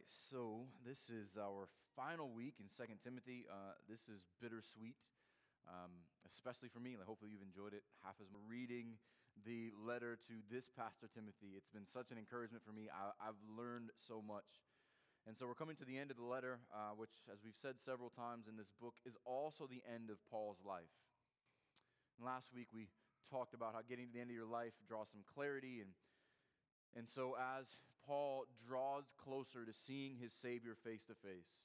right, so this is our final week in Second Timothy. Uh, this is bittersweet, um, especially for me. Like, hopefully, you've enjoyed it. Half as much. reading the letter to this Pastor Timothy. It's been such an encouragement for me. I, have learned so much. And so, we're coming to the end of the letter, uh, which, as we've said several times in this book, is also the end of Paul's life. And last week, we talked about how getting to the end of your life draws some clarity and and so, as Paul draws closer to seeing his Savior face to face,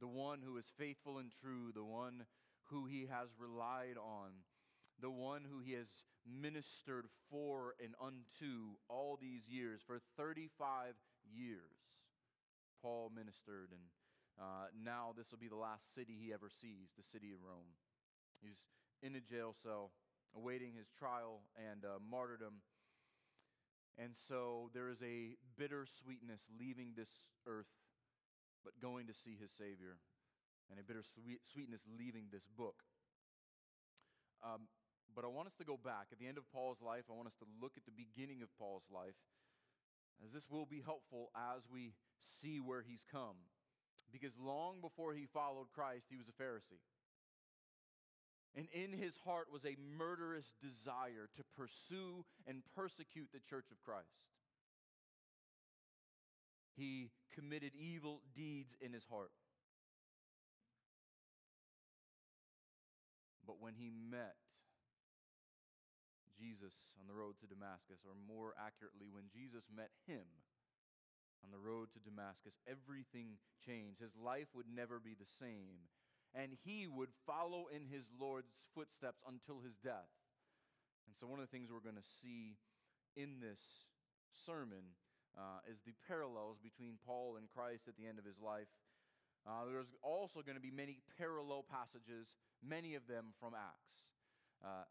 the one who is faithful and true, the one who he has relied on, the one who he has ministered for and unto all these years, for 35 years, Paul ministered. And uh, now this will be the last city he ever sees, the city of Rome. He's in a jail cell, awaiting his trial and uh, martyrdom. And so there is a bitter sweetness leaving this earth, but going to see his Savior, and a bitter sweetness leaving this book. Um, but I want us to go back. At the end of Paul's life, I want us to look at the beginning of Paul's life, as this will be helpful as we see where he's come. Because long before he followed Christ, he was a Pharisee. And in his heart was a murderous desire to pursue and persecute the church of Christ. He committed evil deeds in his heart. But when he met Jesus on the road to Damascus, or more accurately, when Jesus met him on the road to Damascus, everything changed. His life would never be the same and he would follow in his Lord's footsteps until his death. And so, one of the things we're going to see in this sermon uh, is the parallels between Paul and Christ at the end of his life. Uh, there's also going to be many parallel passages, many of them from Acts. Uh,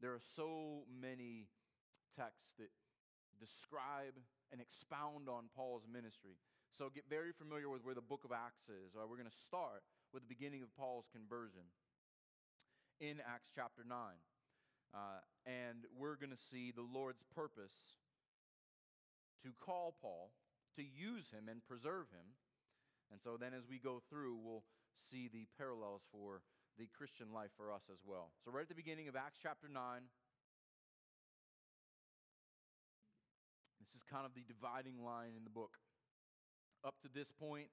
there are so many texts that describe and expound on Paul's ministry. So get very familiar with where the book of Acts is. Right, we're going to start with the beginning of Paul's conversion in Acts chapter 9. Uh, and we're going to see the Lord's purpose to call Paul, to use him and preserve him. And so then as we go through, we'll see the parallels for the Christian life for us as well. So, right at the beginning of Acts chapter 9, this is kind of the dividing line in the book. Up to this point,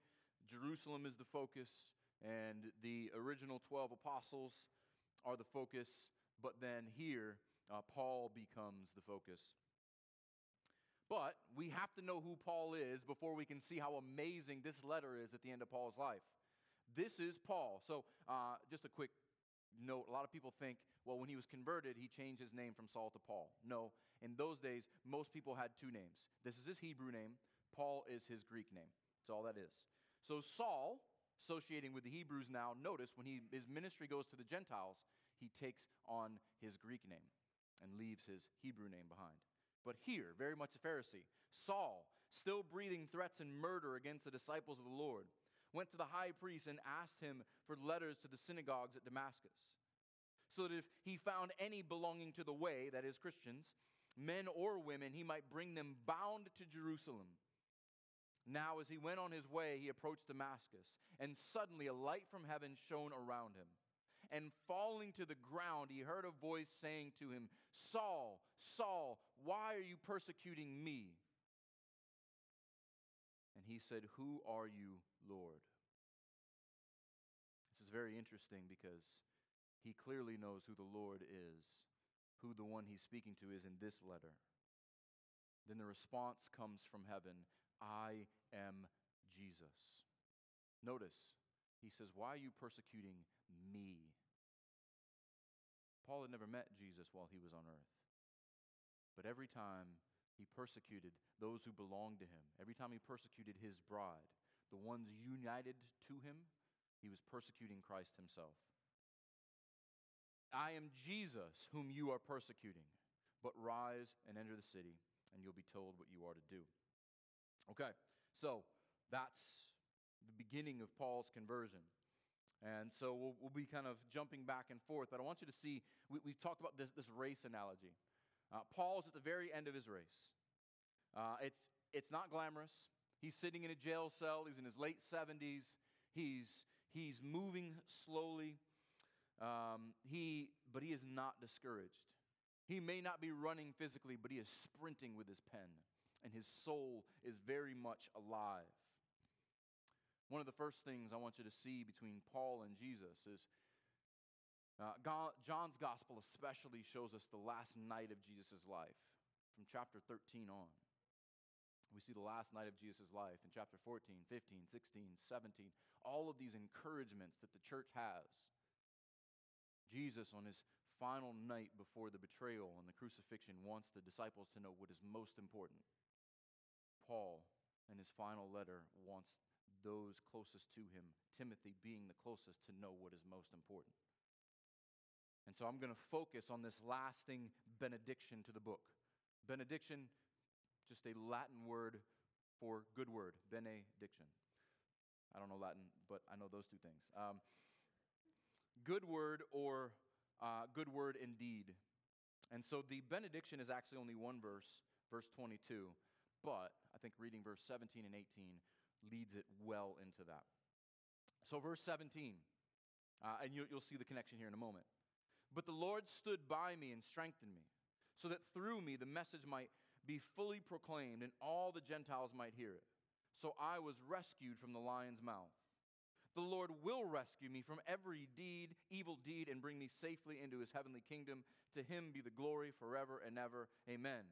Jerusalem is the focus and the original 12 apostles are the focus, but then here, uh, Paul becomes the focus. But we have to know who Paul is before we can see how amazing this letter is at the end of Paul's life. This is Paul. So, uh, just a quick note a lot of people think, well, when he was converted, he changed his name from Saul to Paul. No, in those days, most people had two names. This is his Hebrew name, Paul is his Greek name. That's all that is. So, Saul associating with the Hebrews now, notice when he, his ministry goes to the Gentiles, he takes on his Greek name and leaves his Hebrew name behind. But here, very much a Pharisee, Saul, still breathing threats and murder against the disciples of the Lord, went to the high priest and asked him for letters to the synagogues at Damascus, so that if he found any belonging to the way, that is, Christians, men or women, he might bring them bound to Jerusalem. Now, as he went on his way, he approached Damascus, and suddenly a light from heaven shone around him. And falling to the ground, he heard a voice saying to him, Saul, Saul, why are you persecuting me? And he said, Who are you, Lord? This is very interesting because he clearly knows who the Lord is, who the one he's speaking to is in this letter. Then the response comes from heaven I am Jesus. Notice, he says, Why are you persecuting me? Paul had never met Jesus while he was on earth. But every time he persecuted those who belonged to him, every time he persecuted his bride, the ones united to him, he was persecuting Christ himself. I am Jesus whom you are persecuting, but rise and enter the city, and you'll be told what you are to do. Okay, so that's the beginning of Paul's conversion. And so we'll, we'll, be kind of jumping back and forth, but I want you to see we, we've talked about this, this race analogy. Uh, Paul's at the very end of his race. Uh, it's, it's not glamorous. He's sitting in a jail cell. He's in his late 70s. He's, he's moving slowly. Um, he, but he is not discouraged. He may not be running physically, but he is sprinting with his pen, and his soul is very much alive. One of the first things I want you to see between Paul and Jesus is uh, God, John's gospel especially shows us the last night of Jesus' life from chapter 13 on. We see the last night of Jesus' life in chapter 14, 15, 16, 17, all of these encouragements that the church has. Jesus, on his final night before the betrayal and the crucifixion, wants the disciples to know what is most important. Paul, in his final letter, wants those closest to him, Timothy being the closest, to know what is most important. And so I'm going to focus on this lasting benediction to the book. Benediction, just a Latin word for good word, benediction. I don't know Latin, but I know those two things. Um, good word or uh, good word indeed. And so the benediction is actually only one verse, verse 22, but think reading verse 17 and 18 leads it well into that. So, verse 17, uh, and you, you'll see the connection here in a moment. But the Lord stood by me and strengthened me, so that through me the message might be fully proclaimed and all the Gentiles might hear it. So I was rescued from the lion's mouth. The Lord will rescue me from every deed, evil deed, and bring me safely into his heavenly kingdom. To him be the glory forever and ever. Amen.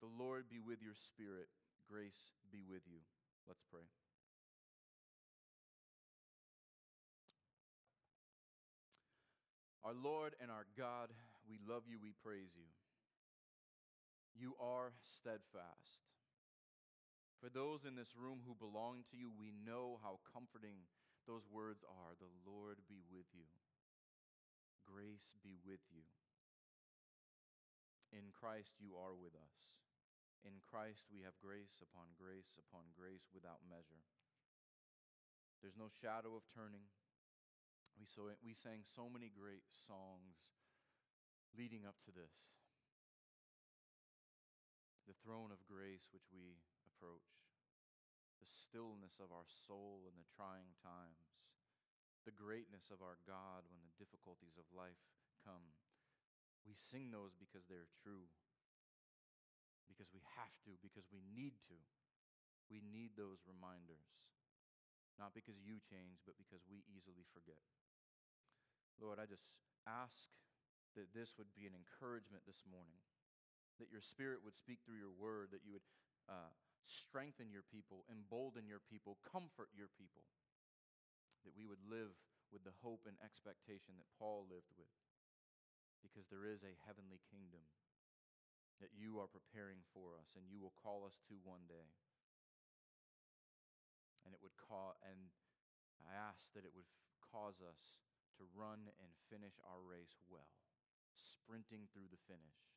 The Lord be with your spirit. Grace be with you. Let's pray. Our Lord and our God, we love you, we praise you. You are steadfast. For those in this room who belong to you, we know how comforting those words are. The Lord be with you. Grace be with you. In Christ, you are with us. In Christ, we have grace upon grace upon grace without measure. There's no shadow of turning. We, so, we sang so many great songs leading up to this. The throne of grace which we approach, the stillness of our soul in the trying times, the greatness of our God when the difficulties of life come. We sing those because they're true because we have to, because we need to. We need those reminders. Not because you change, but because we easily forget. Lord, I just ask that this would be an encouragement this morning, that your spirit would speak through your word, that you would uh, strengthen your people, embolden your people, comfort your people, that we would live with the hope and expectation that Paul lived with, because there is a heavenly kingdom that you are preparing for us and you will call us to one day. And it would cause, and I ask that it would cause us to run and finish our race well, sprinting through the finish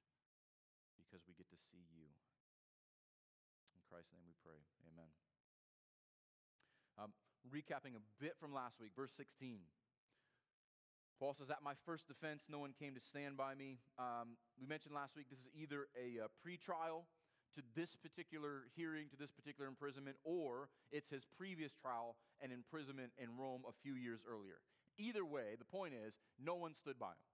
because we get to see you. In Christ's name we pray. Amen. Um, recapping a bit from last week, verse 16. Paul says, At my first defense, no one came to stand by me. Um, we mentioned last week this is either a, a pre-trial to this particular hearing, to this particular imprisonment, or it's his previous trial and imprisonment in Rome a few years earlier. Either way, the point is, no one stood by him.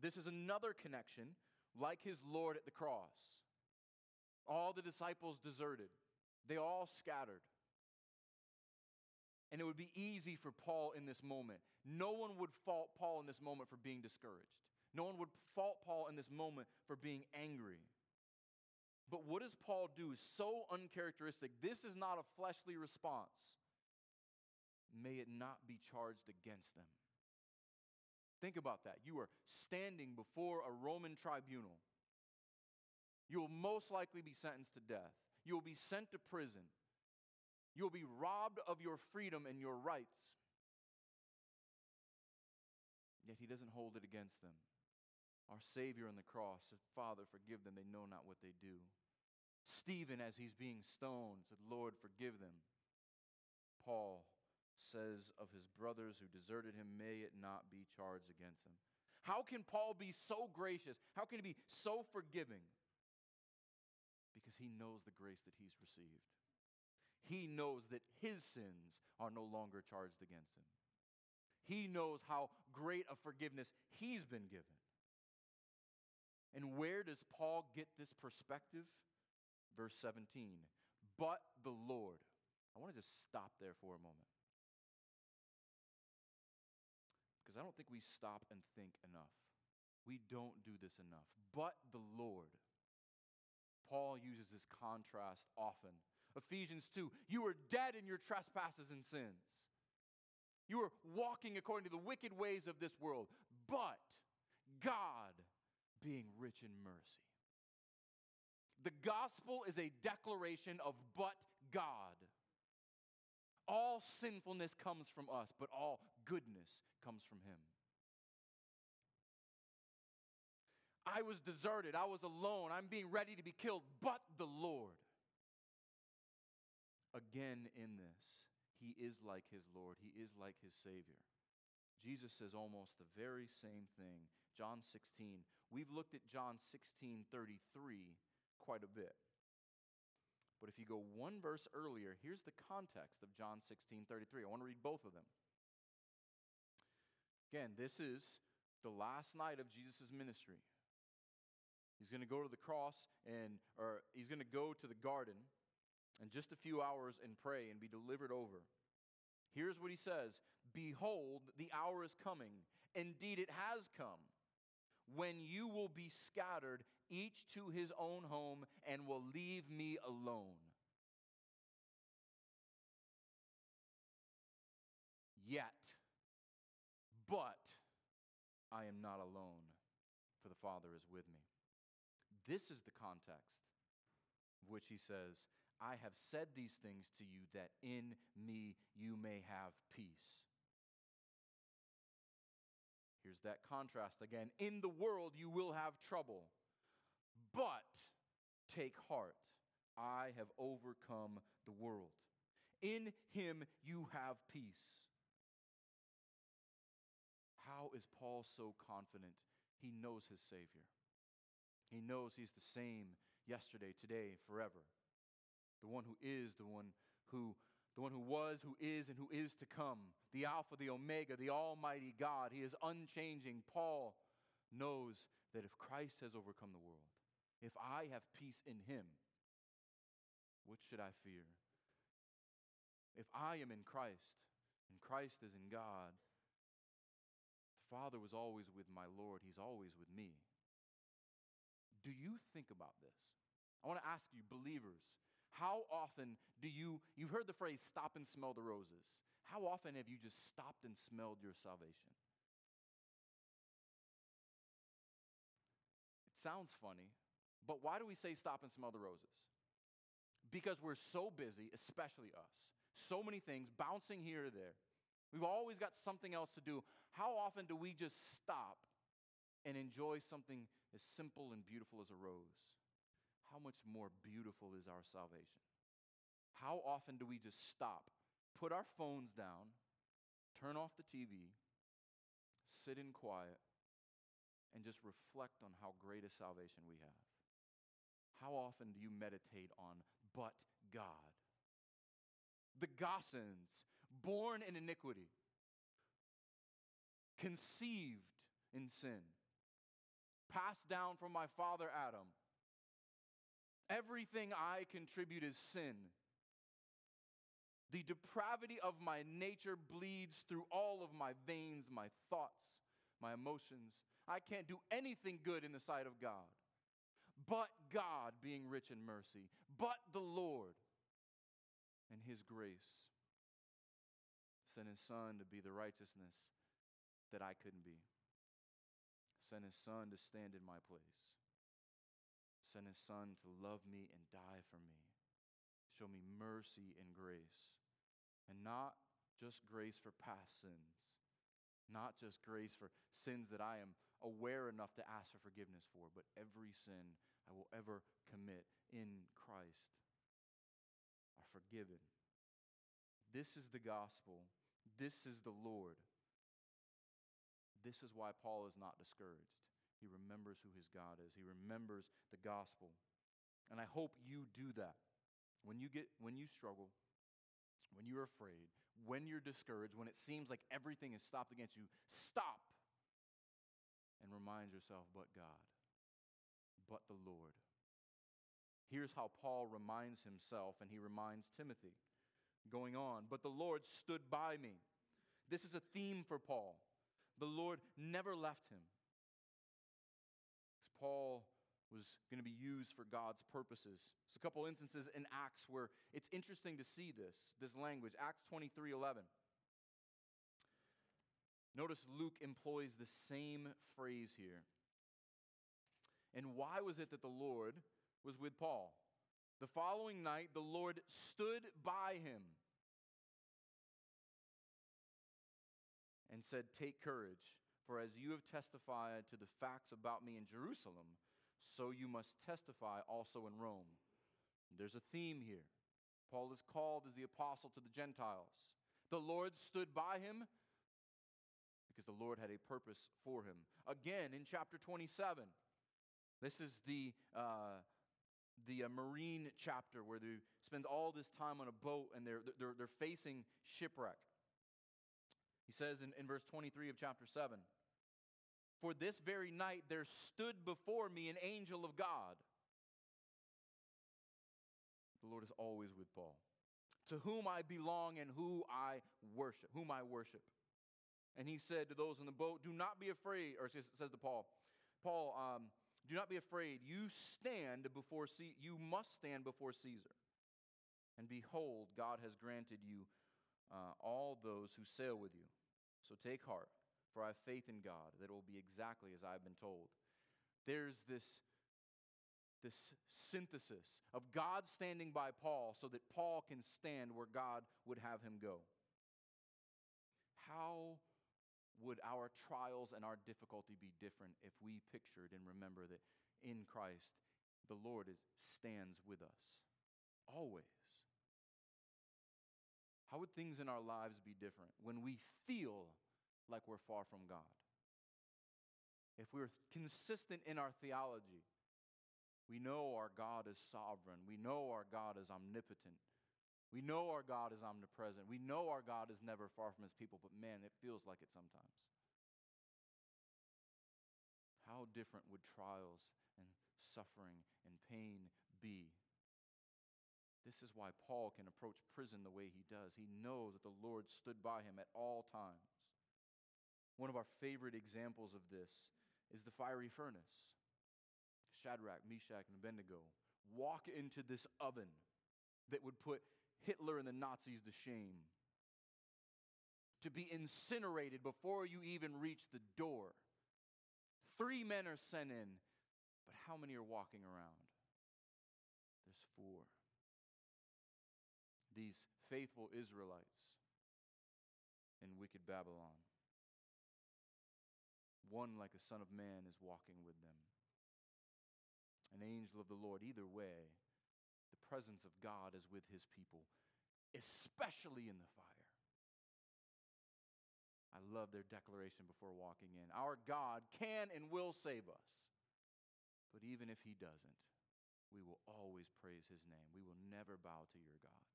This is another connection, like his Lord at the cross. All the disciples deserted, they all scattered. And it would be easy for Paul in this moment. No one would fault Paul in this moment for being discouraged. No one would fault Paul in this moment for being angry. But what does Paul do so uncharacteristic? This is not a fleshly response. May it not be charged against them. Think about that. You are standing before a Roman tribunal. You will most likely be sentenced to death. You will be sent to prison. You'll be robbed of your freedom and your rights. Yet he doesn't hold it against them. Our Savior on the cross said, Father, forgive them. They know not what they do. Stephen, as he's being stoned, said, Lord, forgive them. Paul says of his brothers who deserted him, May it not be charged against him. How can Paul be so gracious? How can he be so forgiving? because he knows the grace that he's received. He knows that his sins are no longer charged against him. He knows how great a forgiveness he's been given. And where does Paul get this perspective? Verse 17. But the Lord. I want to just stop there for a moment. Because I don't think we stop and think enough. We don't do this enough. But the Lord. Paul uses this contrast often. Ephesians 2 You were dead in your trespasses and sins. You were walking according to the wicked ways of this world, but God being rich in mercy. The gospel is a declaration of but God. All sinfulness comes from us, but all goodness comes from Him. I was deserted. I was alone. I'm being ready to be killed, but the Lord. Again, in this, he is like his Lord, he is like his Savior. Jesus says almost the very same thing. John 16. We've looked at John 16 33 quite a bit. But if you go one verse earlier, here's the context of John 16 33. I want to read both of them. Again, this is the last night of Jesus' ministry. He's going to go to the cross and or he's going to go to the garden in just a few hours and pray and be delivered over. Here's what he says Behold, the hour is coming. Indeed, it has come when you will be scattered, each to his own home, and will leave me alone. Yet, but I am not alone, for the Father is with me. This is the context of which he says, I have said these things to you that in me you may have peace. Here's that contrast again. In the world you will have trouble, but take heart. I have overcome the world. In him you have peace. How is Paul so confident? He knows his Savior. He knows He's the same yesterday, today, forever. The one who is, the one who the one who was, who is, and who is to come, the Alpha, the Omega, the Almighty God. He is unchanging. Paul knows that if Christ has overcome the world, if I have peace in Him, what should I fear? If I am in Christ and Christ is in God, the Father was always with my Lord, He's always with me. Do you think about this? I want to ask you, believers, how often do you, you've heard the phrase stop and smell the roses. How often have you just stopped and smelled your salvation? It sounds funny, but why do we say stop and smell the roses? Because we're so busy, especially us, so many things bouncing here or there. We've always got something else to do. How often do we just stop and enjoy something as simple and beautiful as a rose, how much more beautiful is our salvation? How often do we just stop, put our phones down, turn off the TV, sit in quiet, and just reflect on how great a salvation we have? How often do you meditate on but God? The Gosens, born in iniquity, conceived in sin passed down from my father Adam. Everything I contribute is sin. The depravity of my nature bleeds through all of my veins, my thoughts, my emotions. I can't do anything good in the sight of God. But God, being rich in mercy, but the Lord and His grace sent His Son to be the righteousness that I couldn't be sent his son to stand in my place, sent his son to love me and die for me, show me mercy and grace, and not just grace for past sins, not just grace for sins that I am aware enough to ask for forgiveness for, but every sin I will ever commit in Christ are forgiven. This is the gospel. This is the Lord. This is why Paul is not discouraged. He remembers who his God is, he remembers the gospel. And I hope you do that. When you get when you struggle, when you're afraid, when you're discouraged, when it seems like everything is stopped against you, stop and remind yourself, but God, but the Lord. Here's how Paul reminds himself and he reminds Timothy. Going on, but the Lord stood by me. This is a theme for Paul. The Lord never left him. Paul was going to be used for God's purposes. There's a couple instances in Acts where it's interesting to see this, this language. Acts 23 11. Notice Luke employs the same phrase here. And why was it that the Lord was with Paul? The following night, the Lord stood by him and said, Take courage, for as you have testified to the facts about me in Jerusalem, so you must testify also in Rome. There's a theme here. Paul is called as the apostle to the Gentiles. The Lord stood by him because the Lord had a purpose for him. Again, in chapter 27, this is the, uh, the uh, marine chapter where they spend all this time on a boat and they're, they're, they're facing shipwreck. He says in, in verse 23 of chapter 7 For this very night there stood before me an angel of God. The Lord is always with Paul. To whom I belong and who I worship, whom I worship. And he said to those in the boat, Do not be afraid, or says, to Paul, Paul, um, do not be afraid. You stand before C- you must stand before Caesar. And behold, God has granted you uh, all those who sail with you. So take heart, for I have faith in God that it will be exactly as I've been told. There's this, this synthesis of God standing by Paul so that Paul can stand where God would have him go. How would our trials and our difficulty be different if we pictured and remember that in Christ the Lord stands with us always? How would things in our lives be different when we feel like we're far from God? If we're consistent in our theology, we know our God is sovereign. We know our God is omnipotent. We know our God is omnipresent. We know our God is never far from his people, but man, it feels like it sometimes. How different would trials and suffering and pain be? This is why Paul can approach prison the way he does. He knows that the Lord stood by him at all times. One of our favorite examples of this is the fiery furnace. Shadrach, Meshach, and Abednego walk into this oven that would put Hitler and the Nazis to shame. To be incinerated before you even reach the door. Three men are sent in, but how many are walking around? There's four. These faithful Israelites in wicked Babylon. One, like a son of man, is walking with them. An angel of the Lord. Either way, the presence of God is with his people, especially in the fire. I love their declaration before walking in. Our God can and will save us. But even if he doesn't, we will always praise his name. We will never bow to your gods.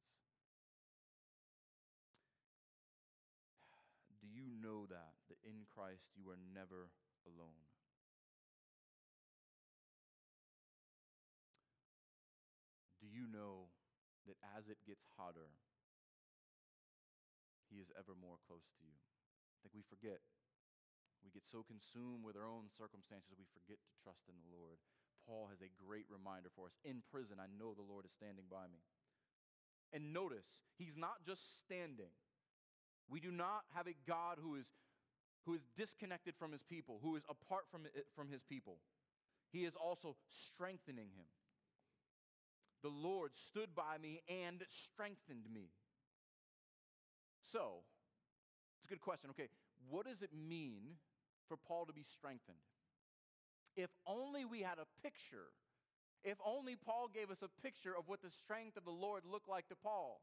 Know that? That in Christ you are never alone. Do you know that as it gets hotter, He is ever more close to you? I think we forget. We get so consumed with our own circumstances, we forget to trust in the Lord. Paul has a great reminder for us. In prison, I know the Lord is standing by me. And notice, he's not just standing. We do not have a God who is, who is disconnected from his people, who is apart from, eh, from his people. He is also strengthening him the Lord stood by me and strengthened me. So, it's a good question. Okay, what does it mean for Paul to be strengthened? If only we had a picture, if only Paul gave us a picture of what the strength of the Lord looked like to Paul.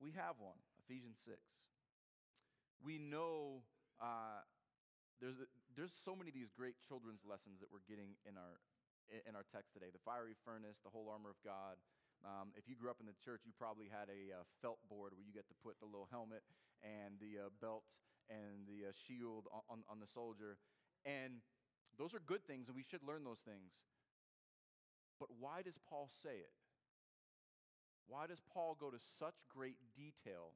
We have one, Ephesians 6. We know uh, there's, there's so many of these great children's lessons that we're getting in our in our text today the fiery furnace, the whole armor of God. Um, if you grew up in the church, you probably had a uh, felt board where you get to put the little helmet and the uh, belt and the uh, shield on, on, on the soldier. And those are good things, and we should learn those things. But why does Paul say it? Why does Paul go to such great detail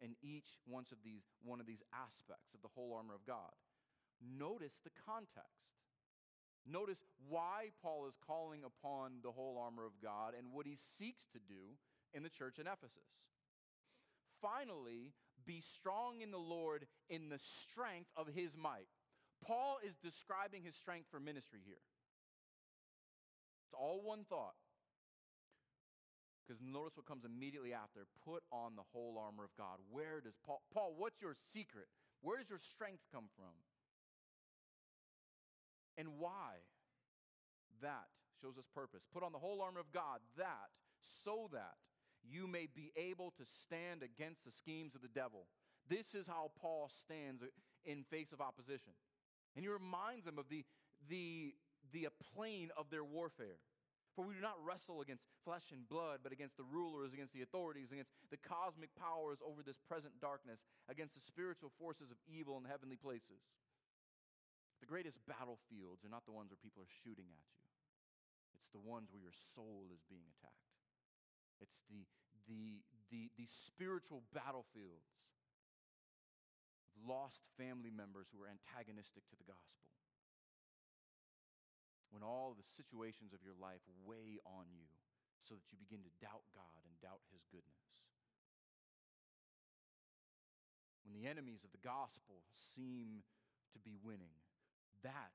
in each one of these, one of these aspects of the whole armor of God? Notice the context. Notice why Paul is calling upon the whole armor of God and what he seeks to do in the church in Ephesus. Finally, be strong in the Lord in the strength of his might. Paul is describing his strength for ministry here. It's all one thought. Because notice what comes immediately after. Put on the whole armor of God. Where does Paul, Paul, what's your secret? Where does your strength come from? And why? That shows us purpose. Put on the whole armor of God, that, so that you may be able to stand against the schemes of the devil. This is how Paul stands in face of opposition. And he reminds them of the, the, the plane of their warfare. For we do not wrestle against flesh and blood, but against the rulers, against the authorities, against the cosmic powers over this present darkness, against the spiritual forces of evil in the heavenly places. The greatest battlefields are not the ones where people are shooting at you, it's the ones where your soul is being attacked. It's the, the, the, the spiritual battlefields of lost family members who are antagonistic to the gospel. When all the situations of your life weigh on you so that you begin to doubt God and doubt His goodness. When the enemies of the gospel seem to be winning, that,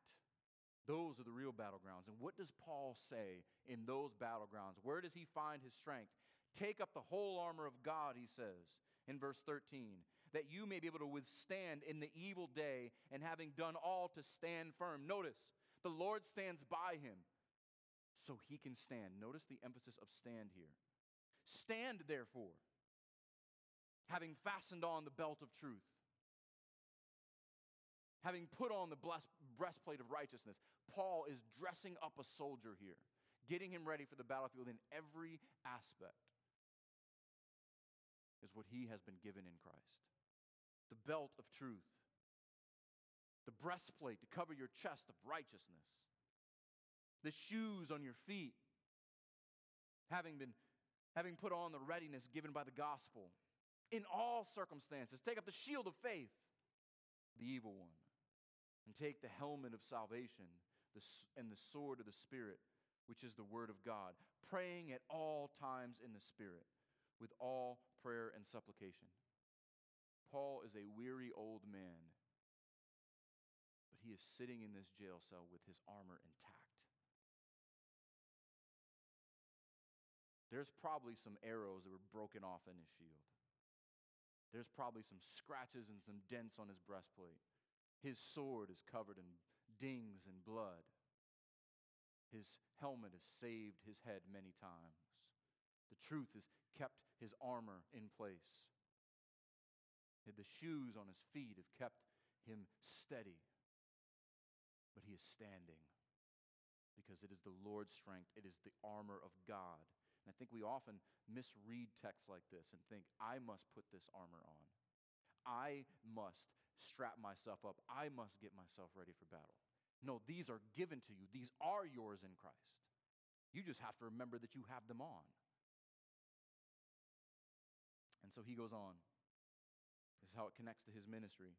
those are the real battlegrounds. And what does Paul say in those battlegrounds? Where does he find his strength? Take up the whole armor of God, he says in verse 13, that you may be able to withstand in the evil day and having done all to stand firm. Notice, the Lord stands by him so he can stand. Notice the emphasis of stand here. Stand, therefore, having fastened on the belt of truth having put on the breastplate of righteousness. Paul is dressing up a soldier here, getting him ready for the battlefield in every aspect, is what he has been given in Christ. The belt of truth, the breastplate to cover your chest of righteousness, the shoes on your feet, having been having put on the readiness given by the gospel in all circumstances. Take up the shield of faith, the evil one and take the helmet of salvation and the sword of the Spirit, which is the Word of God, praying at all times in the Spirit with all prayer and supplication. Paul is a weary old man, he is sitting in this jail cell with his armor intact. There's probably some arrows that were broken off in his shield. There's probably some scratches and some dents on his breastplate. His sword is covered in dings and blood. His helmet has saved his head many times. The truth has kept his armor in place. The shoes on his feet have kept him steady. But he is standing because it is the Lord's strength, it is the armor of God. And I think we often misread texts like this and think, I must put this armor on. I must strap myself up. I must get myself ready for battle. No, these are given to you. These are yours in Christ. You just have to remember that you have them on. And so he goes on. This is how it connects to his ministry.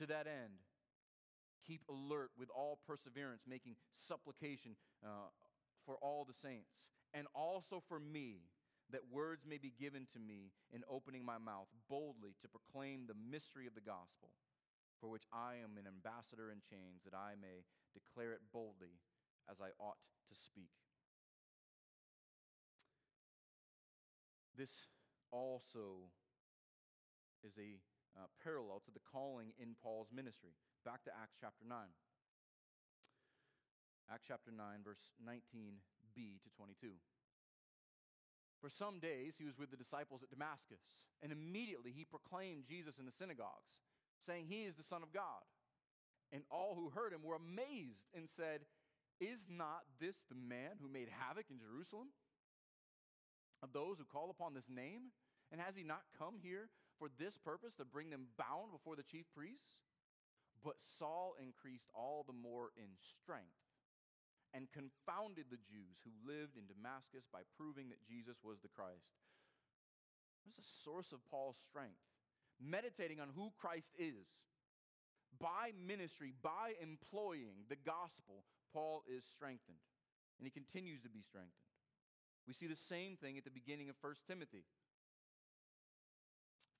To that end, keep alert with all perseverance, making supplication uh, for all the saints, and also for me that words may be given to me in opening my mouth boldly to proclaim the mystery of the gospel, for which I am an ambassador in chains, that I may declare it boldly as I ought to speak. This also is a uh, parallel to the calling in Paul's ministry. Back to Acts chapter 9. Acts chapter 9, verse 19b to 22. For some days he was with the disciples at Damascus, and immediately he proclaimed Jesus in the synagogues, saying, He is the Son of God. And all who heard him were amazed and said, Is not this the man who made havoc in Jerusalem of those who call upon this name? And has he not come here for this purpose to bring them bound before the chief priests? But Saul increased all the more in strength and confounded the Jews who lived in Damascus by proving that Jesus was the Christ. What's the source of Paul's strength? Meditating on who Christ is. By ministry, by employing the gospel, Paul is strengthened, and he continues to be strengthened. We see the same thing at the beginning of 1 Timothy.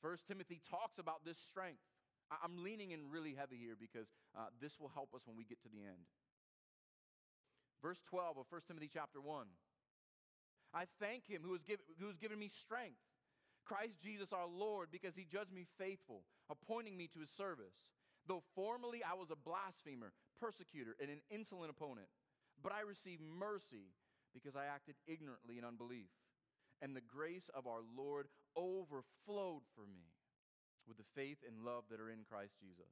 1 Timothy talks about this strength. I'm leaning in really heavy here because uh, this will help us when we get to the end. Verse 12 of 1 Timothy chapter 1. I thank him who has, given, who has given me strength, Christ Jesus our Lord, because he judged me faithful, appointing me to his service. Though formerly I was a blasphemer, persecutor, and an insolent opponent, but I received mercy because I acted ignorantly in unbelief. And the grace of our Lord overflowed for me with the faith and love that are in Christ Jesus.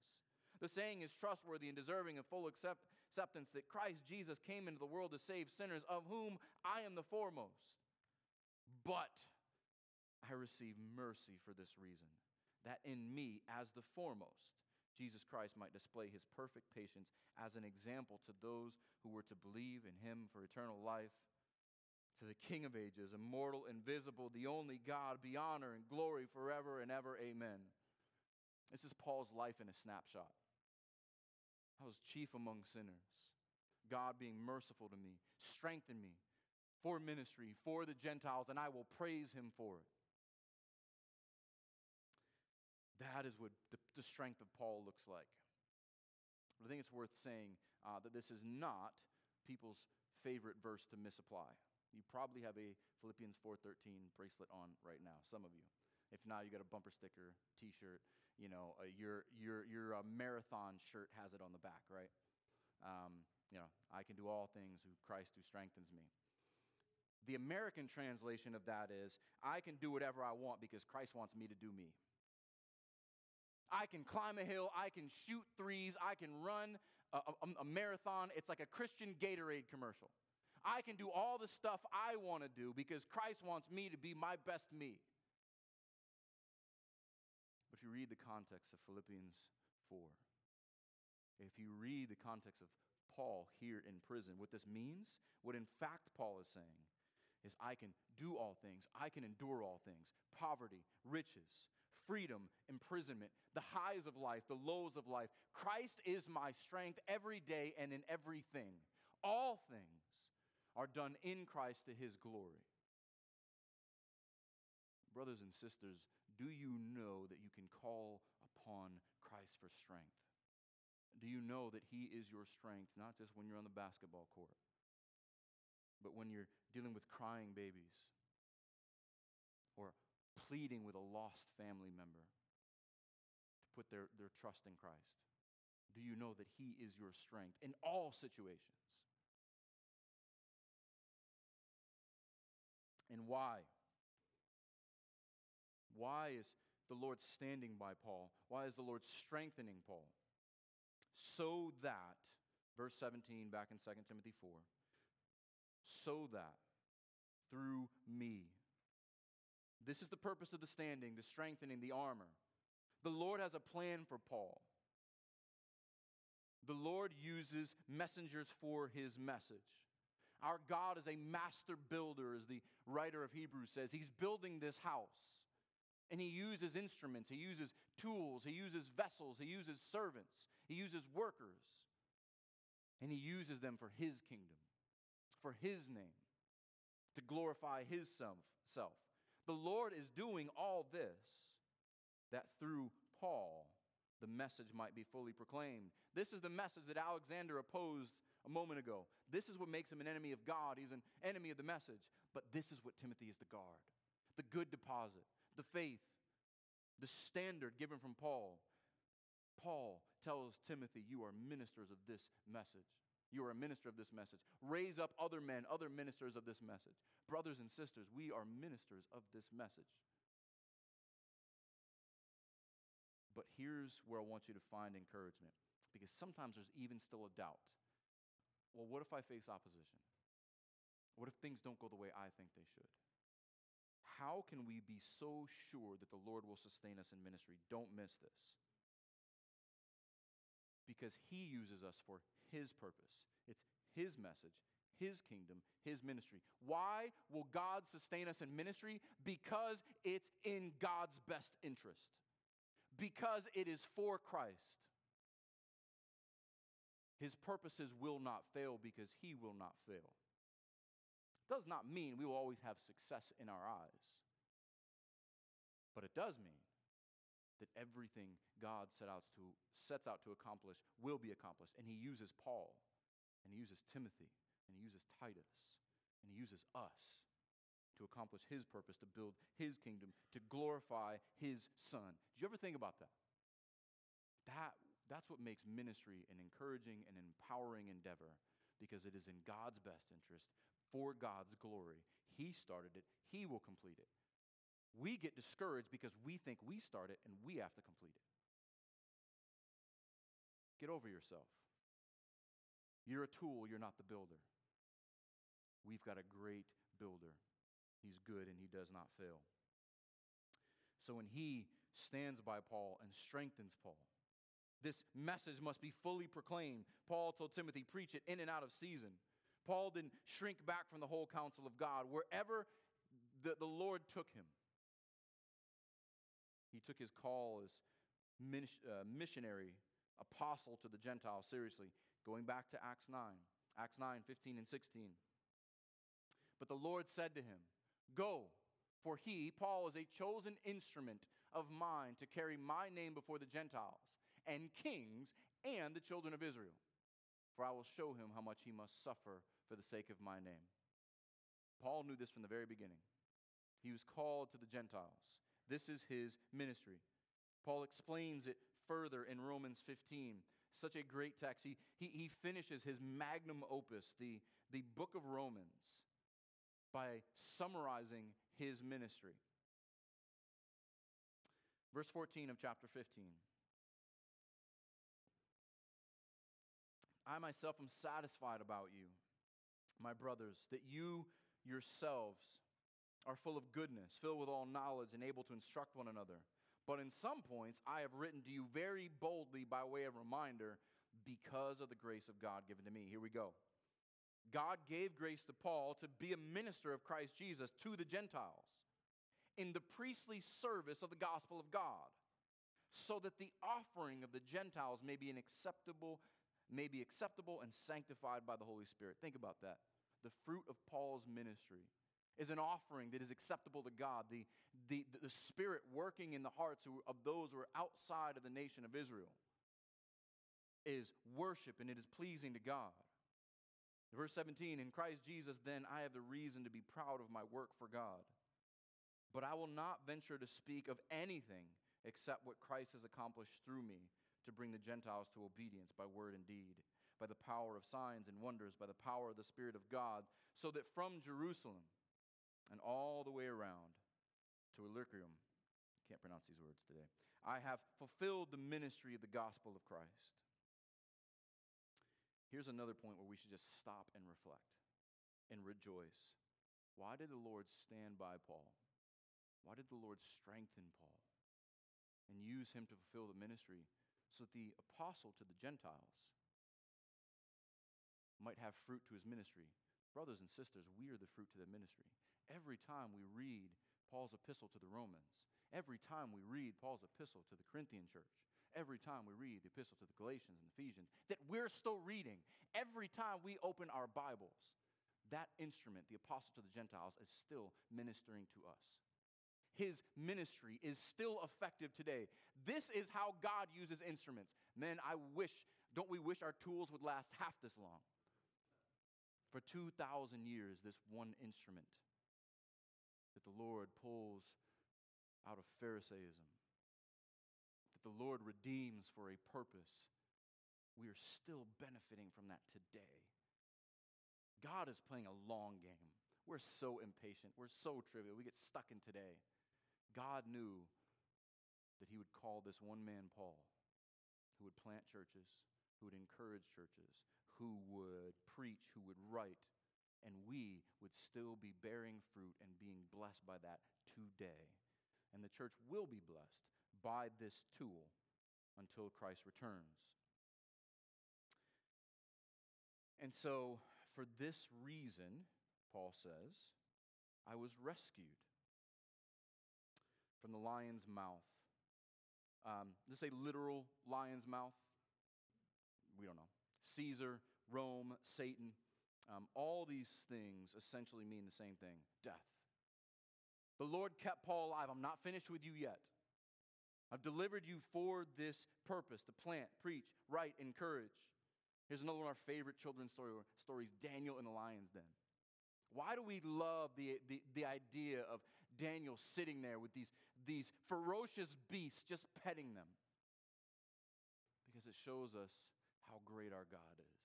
The saying is trustworthy and deserving of full accept, acceptance that Christ Jesus came into the world to save sinners, of whom I am the foremost. But I receive mercy for this reason, that in me, as the foremost, Jesus Christ might display his perfect patience as an example to those who were to believe in him for eternal life. To the King of ages, immortal, invisible, the only God, be honor and glory forever and ever. Amen. This is Paul's life in a snapshot. I was chief among sinners. God being merciful to me, strengthen me for ministry, for the Gentiles, and I will praise him for it. That is what the, the strength of Paul looks like. But I think it's worth saying uh, that this is not people's favorite verse to misapply. You probably have a Philippians 4:13 bracelet on right now, some of you. If not, you got a bumper sticker, T-shirt. You know, your your your uh, marathon shirt has it on the back, right? Um, you know, I can do all things through Christ who strengthens me. The American translation of that is, I can do whatever I want because Christ wants me to do me. I can climb a hill, I can shoot threes, I can run a, a, a marathon. It's like a Christian Gatorade commercial. I can do all the stuff I want to do because Christ wants me to be my best me. But if you read the context of Philippians 4, if you read the context of Paul here in prison, what this means, what in fact Paul is saying, is I can do all things, I can endure all things poverty, riches, freedom, imprisonment, the highs of life, the lows of life. Christ is my strength every day and in everything. All things are done in Christ to his glory. Brothers and sisters, do you know that you can call upon Christ for strength? Do you know that He is your strength, not just when you're on the basketball court, but when you're dealing with crying babies or pleading with a lost family member to put their, their trust in Christ? Do you know that He is your strength in all situations? And why? Why is the Lord standing by Paul? Why is the Lord strengthening Paul? So that, verse 17 back in 2 Timothy 4, so that through me, this is the purpose of the standing, the strengthening, the armor. The Lord has a plan for Paul. The Lord uses messengers for his message. Our God is a master builder, as the writer of Hebrews says. He's building this house. And he uses instruments, he uses tools, he uses vessels, he uses servants, he uses workers. And he uses them for his kingdom, for his name, to glorify his self. The Lord is doing all this that through Paul the message might be fully proclaimed. This is the message that Alexander opposed a moment ago. This is what makes him an enemy of God. He's an enemy of the message. But this is what Timothy is to guard the good deposit, the faith, the standard given from Paul. Paul tells Timothy, You are ministers of this message. You are a minister of this message. Raise up other men, other ministers of this message. Brothers and sisters, we are ministers of this message. But here's where I want you to find encouragement because sometimes there's even still a doubt. well, what if I face opposition? What if things don't go the way I think they should? How can we be so sure that the Lord will sustain us in ministry? Don't miss this. Because He uses us for His purpose, it's His message, His kingdom, His ministry. Why will God sustain us in ministry? Because it's in God's best interest, because it is for Christ. His purposes will not fail because He will not fail does not mean we will always have success in our eyes. But it does mean that everything God set out to, sets out to accomplish will be accomplished. And he uses Paul, and he uses Timothy, and he uses Titus, and he uses us to accomplish his purpose, to build his kingdom, to glorify his son. Did you ever think about that? That that's what makes ministry an encouraging and empowering endeavor because it is in God's best interest for God's glory. He started it, He will complete it. We get discouraged because we think we start it and we have to complete it. Get over yourself. You're a tool, you're not the builder. We've got a great builder. He's good and he does not fail. So when he stands by Paul and strengthens Paul, this message must be fully proclaimed. Paul told Timothy, preach it in and out of season. Paul didn't shrink back from the whole counsel of God. Wherever the, the Lord took him, he took his call as uh, missionary, apostle to the Gentiles seriously, going back to Acts 9, Acts 9, 15 and 16. But the Lord said to him, Go, for he, Paul, is a chosen instrument of mine to carry my name before the Gentiles and kings and the children of Israel. For I will show him how much he must suffer for the sake of my name. Paul knew this from the very beginning. He was called to the Gentiles. This is his ministry. Paul explains it further in Romans 15. Such a great text. He, he, he finishes his magnum opus, the, the book of Romans, by summarizing his ministry. Verse 14 of chapter 15. I myself am satisfied about you my brothers, that you yourselves are full of goodness, filled with all knowledge, and able to instruct one another. But in some points, I have written to you very boldly by way of reminder because of the grace of God given to me. Here we go. God gave grace to Paul to be a minister of Christ Jesus to the Gentiles in the priestly service of the gospel of God, so that the offering of the Gentiles may be an acceptable may be acceptable and sanctified by the Holy Spirit. Think about that. The fruit of Paul's ministry is an offering that is acceptable to God. The, the, the Spirit working in the hearts of those who are outside of the nation of Israel is worship and it is pleasing to God. Verse 17, in Christ Jesus, then I have the reason to be proud of my work for God. But I will not venture to speak of anything except what Christ has accomplished through me to bring the Gentiles to obedience by word and deed, by the power of signs and wonders, by the power of the Spirit of God, so that from Jerusalem and all the way around to Illyricum, can't pronounce these words today, I have fulfilled the ministry of the gospel of Christ. Here's another point where we should just stop and reflect and rejoice. Why did the Lord stand by Paul? Why did the Lord strengthen Paul and use him to fulfill the ministry? So that the apostle to the Gentiles might have fruit to his ministry. Brothers and sisters, we are the fruit to the ministry. Every time we read Paul's epistle to the Romans, every time we read Paul's epistle to the Corinthian church, every time we read the epistle to the Galatians and Ephesians, that we're still reading, every time we open our Bibles, that instrument, the apostle to the Gentiles, is still ministering to us his ministry is still effective today. This is how God uses instruments. Men, I wish, don't we wish our tools would last half this long? For 2,000 years, this one instrument that the Lord pulls out of Pharisaism, that the Lord redeems for a purpose, we are still benefiting from that today. God is playing a long game. We're so impatient. We're so trivial. We get stuck in today. God knew that he would call this one man, Paul, who would plant churches, who would encourage churches, who would preach, who would write, and we would still be bearing fruit and being blessed by that today. And the church will be blessed by this tool until Christ returns. And so, for this reason, Paul says, I was rescued from the lion's mouth. Um, it say literal lion's mouth? We don't know. Caesar, Rome, Satan, um, all these things essentially mean the same thing death. The Lord kept Paul alive. I'm not finished with you yet. I've delivered you for this purpose to plant, preach, write, encourage. Here's another one of our favorite children's story, stories Daniel and the lion's den. Why do we love the, the, the idea of Daniel sitting there with these, these ferocious beasts just petting them? Because it shows us how great our God is,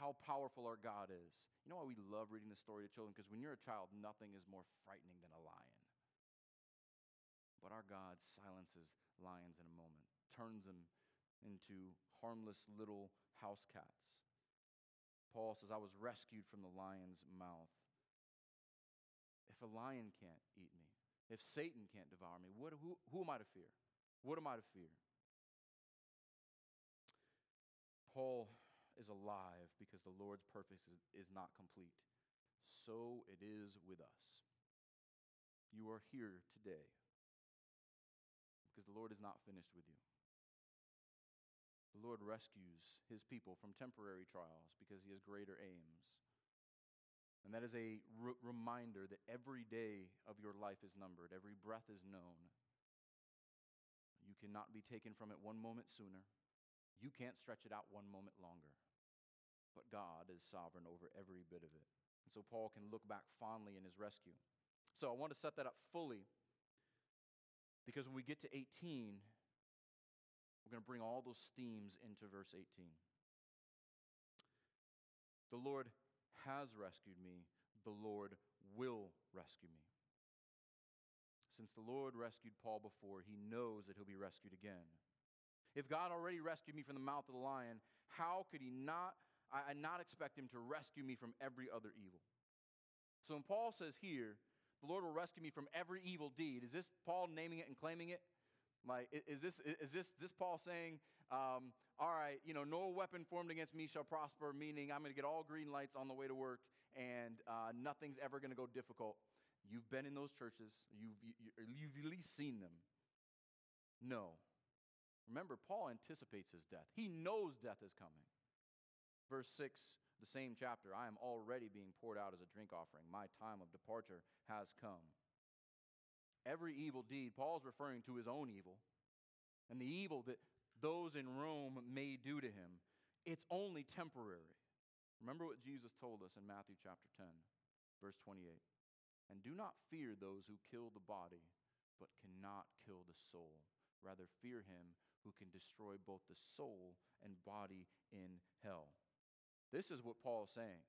how powerful our God is. You know why we love reading the story to children? Because when you're a child, nothing is more frightening than a lion. But our God silences lions in a moment, turns them into harmless little house cats. Paul says, I was rescued from the lion's mouth. If a lion can't eat if Satan can't devour me, what, who, who am I to fear? What am I to fear? Paul is alive because the Lord's purpose is, is not complete. So it is with us. You are here today because the Lord is not finished with you. The Lord rescues his people from temporary trials because he has greater aims. And that is a reminder that every day of your life is numbered, every breath is known. You cannot be taken from it one moment sooner. You can't stretch it out one moment longer. But God is sovereign over every bit of it. And so Paul can look back fondly in his rescue. So I want to set that up fully because when we get to 18, we're going to bring all those themes into verse 18. The Lord has rescued me, the Lord will rescue me. Since the Lord rescued Paul before, he knows that he'll be rescued again. If God already rescued me from the mouth of the lion, how could he not I, I not expect him to rescue me from every other evil? So when Paul says here, the Lord will rescue me from every evil deed, is this Paul naming it and claiming it? Like, is this, is this, is this Paul saying, um, all right, you know, no weapon formed against me shall prosper, meaning I'm going to get all green lights on the way to work and uh, nothing's ever going to go difficult? You've been in those churches, you've, you, you've at least seen them. No. Remember, Paul anticipates his death, he knows death is coming. Verse 6, the same chapter I am already being poured out as a drink offering. My time of departure has come every evil deed, Paul's referring to his own evil and the evil that those in Rome may do to him. It's only temporary. Remember what Jesus told us in Matthew chapter 10, verse 28. And do not fear those who kill the body, but cannot kill the soul. Rather, fear him who can destroy both the soul and body in hell. This is what Paul is saying.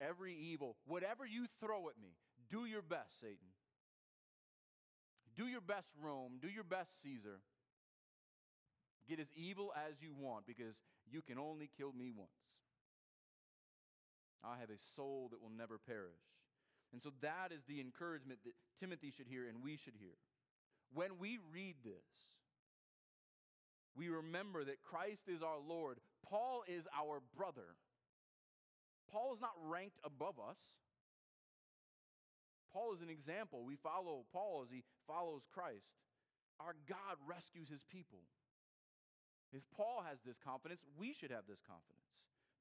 Every evil, whatever you throw at me, do your best, Satan. Do your best, Rome. Do your best, Caesar. Get as evil as you want because you can only kill me once. I have a soul that will never perish. And so that is the encouragement that Timothy should hear and we should hear. When we read this, we remember that Christ is our Lord. Paul is our brother. Paul is not ranked above us. Paul is an example. We follow Paul as he follows Christ. Our God rescues his people. If Paul has this confidence, we should have this confidence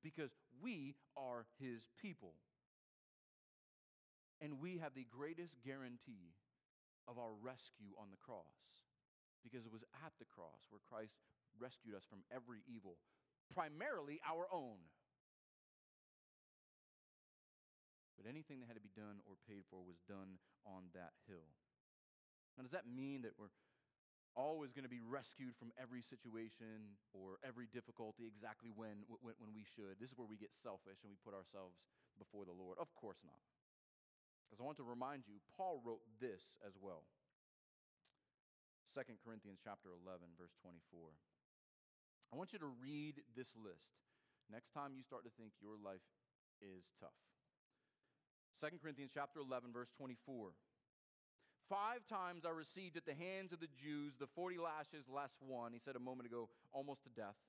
because we are his people. And we have the greatest guarantee of our rescue on the cross because it was at the cross where Christ rescued us from every evil, primarily our own. But anything that had to be done or paid for was done on that hill. Now, does that mean that we're always going to be rescued from every situation or every difficulty exactly when, when, when we should? This is where we get selfish and we put ourselves before the Lord. Of course not. Because I want to remind you, Paul wrote this as well. 2 Corinthians chapter 11, verse 24. I want you to read this list next time you start to think your life is tough. 2 Corinthians chapter 11 verse 24. Five times I received at the hands of the Jews the 40 lashes less one, he said a moment ago, almost to death.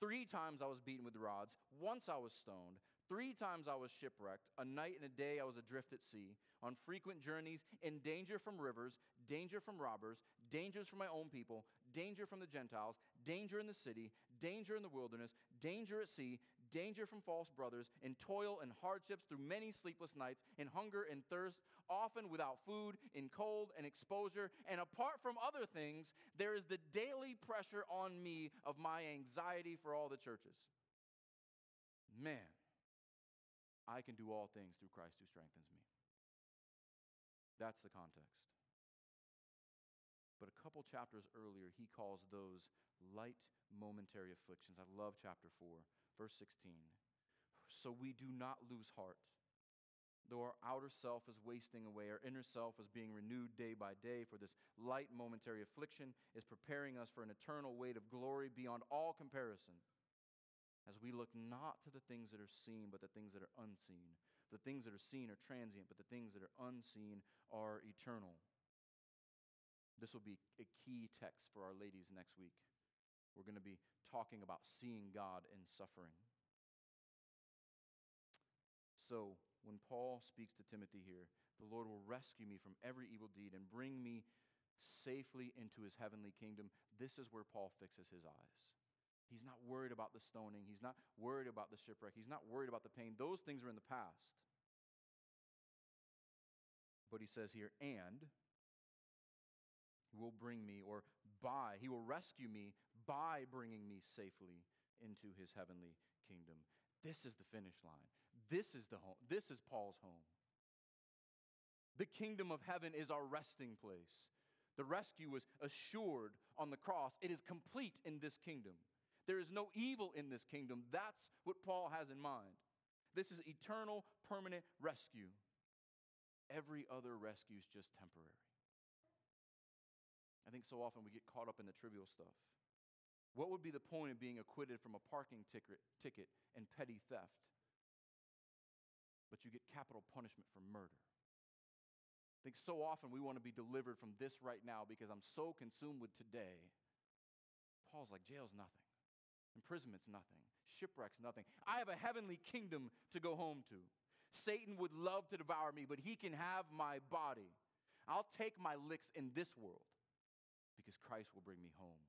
Three times I was beaten with rods. Once I was stoned. Three times I was shipwrecked. A night and a day I was adrift at sea, on frequent journeys, in danger from rivers, danger from robbers, dangers from my own people, danger from the Gentiles, danger in the city, danger in the wilderness, danger at sea, danger from false brothers, in toil and hardships through many sleepless nights, in hunger and thirst, often without food, in cold and exposure. And apart from other things, there is the daily pressure on me of my anxiety for all the churches. Man, I can do all things through Christ who strengthens me. That's the context. But a couple chapters earlier, he calls those light momentary afflictions. I love chapter 4. Verse 16. So we do not lose heart. Though our outer self is wasting away, our inner self is being renewed day by day, for this light momentary affliction is preparing us for an eternal weight of glory beyond all comparison. As we look not to the things that are seen, but the things that are unseen. The things that are seen are transient, but the things that are unseen are eternal. This will be a key text for our ladies next week. We're going to be talking about seeing God in suffering. So, when Paul speaks to Timothy here, the Lord will rescue me from every evil deed and bring me safely into his heavenly kingdom. This is where Paul fixes his eyes. He's not worried about the stoning. He's not worried about the shipwreck. He's not worried about the pain. Those things are in the past. But he says here, and will bring me, or by, he will rescue me by bringing me safely into his heavenly kingdom. This is the finish line. This is the home. This is Paul's home. The kingdom of heaven is our resting place. The rescue was assured on the cross. It is complete in this kingdom. There is no evil in this kingdom. That's what Paul has in mind. This is eternal, permanent rescue. Every other rescue is just temporary. I think so often we get caught up in the trivial stuff. What would be the point of being acquitted from a parking ticket, ticket and petty theft? But you get capital punishment for murder. I think so often we want to be delivered from this right now because I'm so consumed with today. Paul's like, jail's nothing, imprisonment's nothing, shipwreck's nothing. I have a heavenly kingdom to go home to. Satan would love to devour me, but he can have my body. I'll take my licks in this world because Christ will bring me home.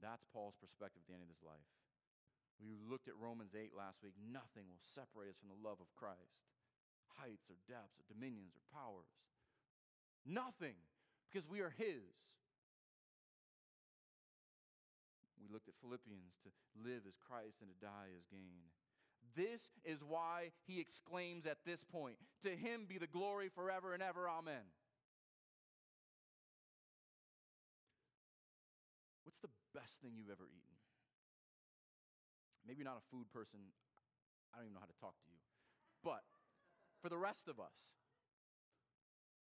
That's Paul's perspective at the end of his life. We looked at Romans 8 last week. Nothing will separate us from the love of Christ heights or depths or dominions or powers. Nothing, because we are His. We looked at Philippians to live as Christ and to die as gain. This is why he exclaims at this point, To him be the glory forever and ever. Amen. Best thing you've ever eaten? Maybe not a food person. I don't even know how to talk to you. But for the rest of us,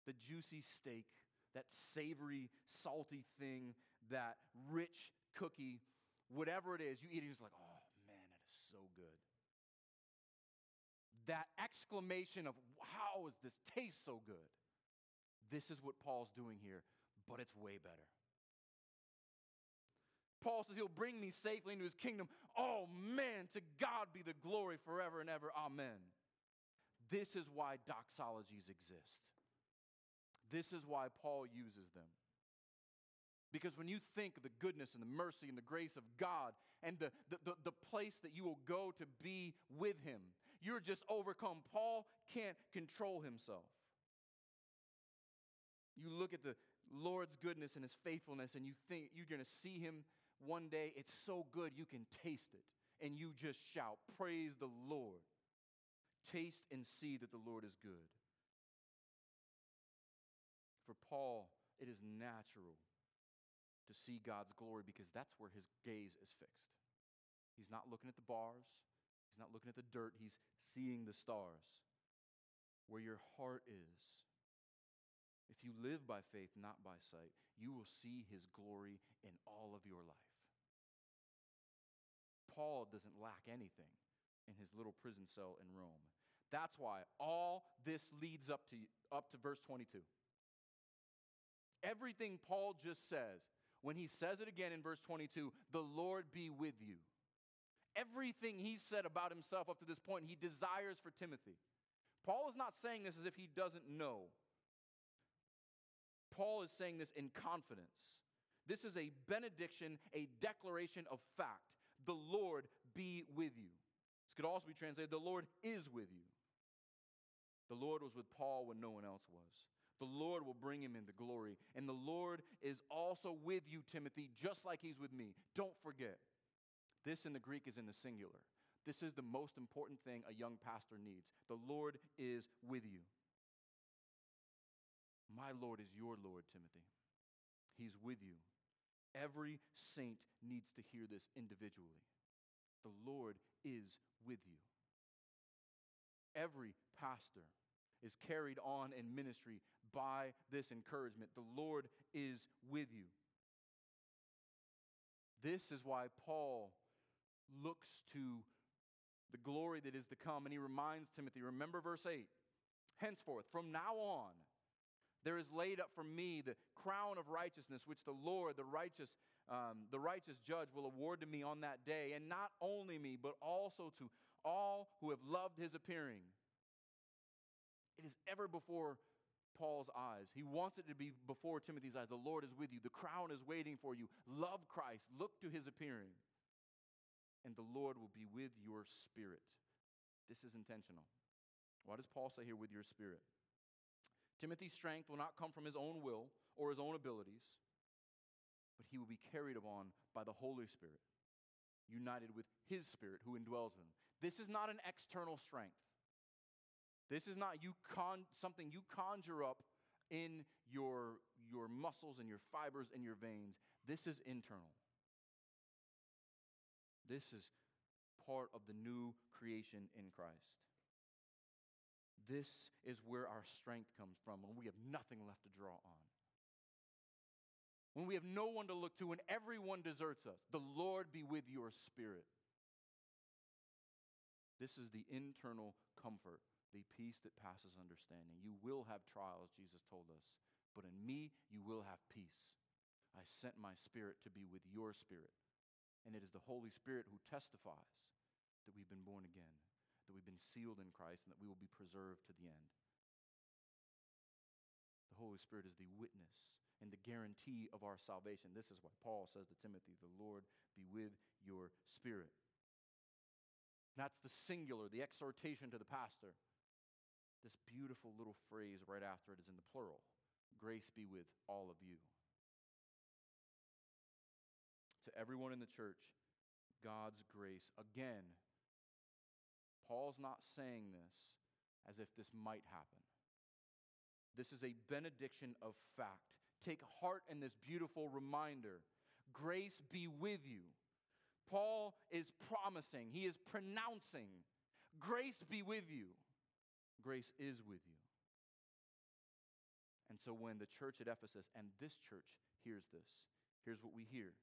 the juicy steak, that savory, salty thing, that rich cookie, whatever it is, you eat it, it's like, oh man, that is so good. That exclamation of, how does this taste so good? This is what Paul's doing here, but it's way better. Paul says he'll bring me safely into his kingdom. Oh man, to God be the glory forever and ever. Amen. This is why doxologies exist. This is why Paul uses them. Because when you think of the goodness and the mercy and the grace of God and the, the, the, the, place that you will go to be with Him, you're just overcome. Paul can't control himself. You look at the Lord's goodness and His faithfulness, and you think you're going to see Him one day, it's so good you can taste it. And you just shout, Praise the Lord. Taste and see that the Lord is good. For Paul, it is natural to see God's glory because that's where his gaze is fixed. He's not looking at the bars, he's not looking at the dirt, he's seeing the stars. Where your heart is. If you live by faith, not by sight, you will see his glory in all of your life. Paul doesn't lack anything in his little prison cell in Rome. That's why all this leads up to, up to verse 22. Everything Paul just says, when he says it again in verse 22, the Lord be with you. Everything he said about himself up to this point, he desires for Timothy. Paul is not saying this as if he doesn't know. Paul is saying this in confidence. This is a benediction, a declaration of fact. The Lord be with you. This could also be translated, the Lord is with you. The Lord was with Paul when no one else was. The Lord will bring him into glory. And the Lord is also with you, Timothy, just like he's with me. Don't forget. This in the Greek is in the singular. This is the most important thing a young pastor needs. The Lord is with you. My Lord is your Lord, Timothy. He's with you. Every saint needs to hear this individually. The Lord is with you. Every pastor is carried on in ministry by this encouragement. The Lord is with you. This is why Paul looks to the glory that is to come, and he reminds Timothy remember verse 8 henceforth, from now on, there is laid up for me the crown of righteousness, which the Lord, the righteous, um, the righteous judge, will award to me on that day, and not only me, but also to all who have loved his appearing. It is ever before Paul's eyes. He wants it to be before Timothy's eyes. The Lord is with you. The crown is waiting for you. Love Christ. Look to his appearing. And the Lord will be with your spirit. This is intentional. What does Paul say here with your spirit? Timothy's strength will not come from his own will or his own abilities, but he will be carried upon by the Holy Spirit, united with his spirit who indwells him. This is not an external strength. This is not you con- something you conjure up in your, your muscles and your fibers and your veins. This is internal. This is part of the new creation in Christ. This is where our strength comes from when we have nothing left to draw on. When we have no one to look to and everyone deserts us, the Lord be with your spirit. This is the internal comfort the peace that passes understanding. You will have trials, Jesus told us, but in me you will have peace. I sent my spirit to be with your spirit. And it is the Holy Spirit who testifies that we've been born again, that we've been sealed in Christ, and that we will be preserved to the end. The Holy Spirit is the witness and the guarantee of our salvation. This is what Paul says to Timothy the Lord be with your spirit. That's the singular, the exhortation to the pastor this beautiful little phrase right after it is in the plural Grace be with all of you. To everyone in the church, God's grace. Again, Paul's not saying this as if this might happen. This is a benediction of fact. Take heart in this beautiful reminder. Grace be with you. Paul is promising, he is pronouncing, grace be with you grace is with you. And so when the church at Ephesus and this church hears this, here's what we hear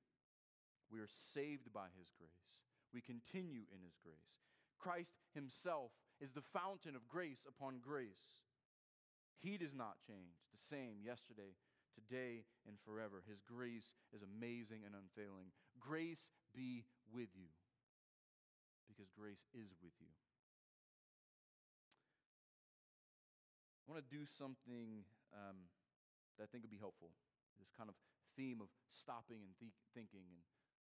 we are saved by his grace, we continue in his grace. Christ himself is the fountain of grace upon grace. He does not change, the same yesterday, today, and forever. His grace is amazing and unfailing. Grace be with you, because grace is with you. I want to do something um, that I think would be helpful. This kind of theme of stopping and th- thinking and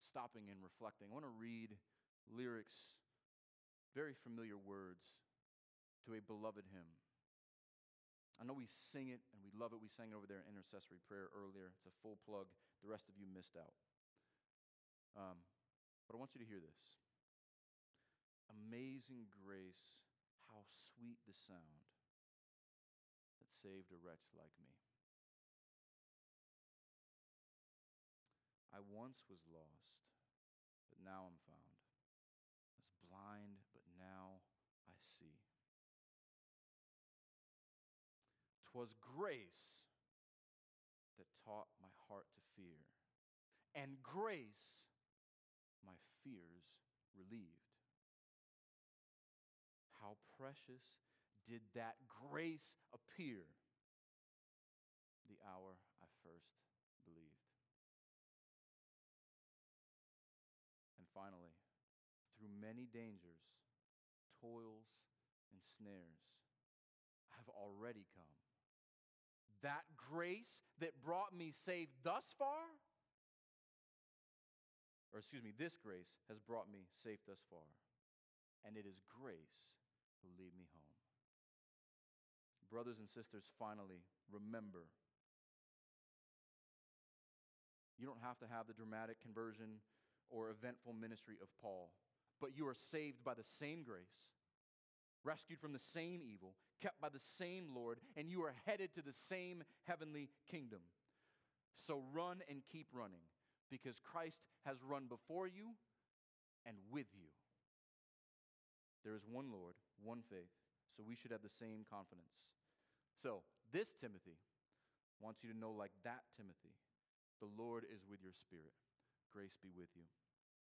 stopping and reflecting. I want to read lyrics, very familiar words, to a beloved hymn. I know we sing it and we love it. We sang it over there in intercessory prayer earlier. It's a full plug. The rest of you missed out. Um, but I want you to hear this Amazing grace, how sweet the sound that saved a wretch like me. I once was lost, but now I'm found. I was blind, but now I see. 'Twas grace that taught my heart to fear, and grace my fears relieved. How precious did that grace appear the hour I first believed. And finally, through many dangers, toils, and snares, I've already come. That grace that brought me safe thus far, or excuse me, this grace has brought me safe thus far, and it is grace will lead me home. Brothers and sisters, finally, remember you don't have to have the dramatic conversion or eventful ministry of Paul, but you are saved by the same grace, rescued from the same evil, kept by the same Lord, and you are headed to the same heavenly kingdom. So run and keep running because Christ has run before you and with you. There is one Lord, one faith, so we should have the same confidence. So, this Timothy wants you to know, like that Timothy, the Lord is with your spirit. Grace be with you.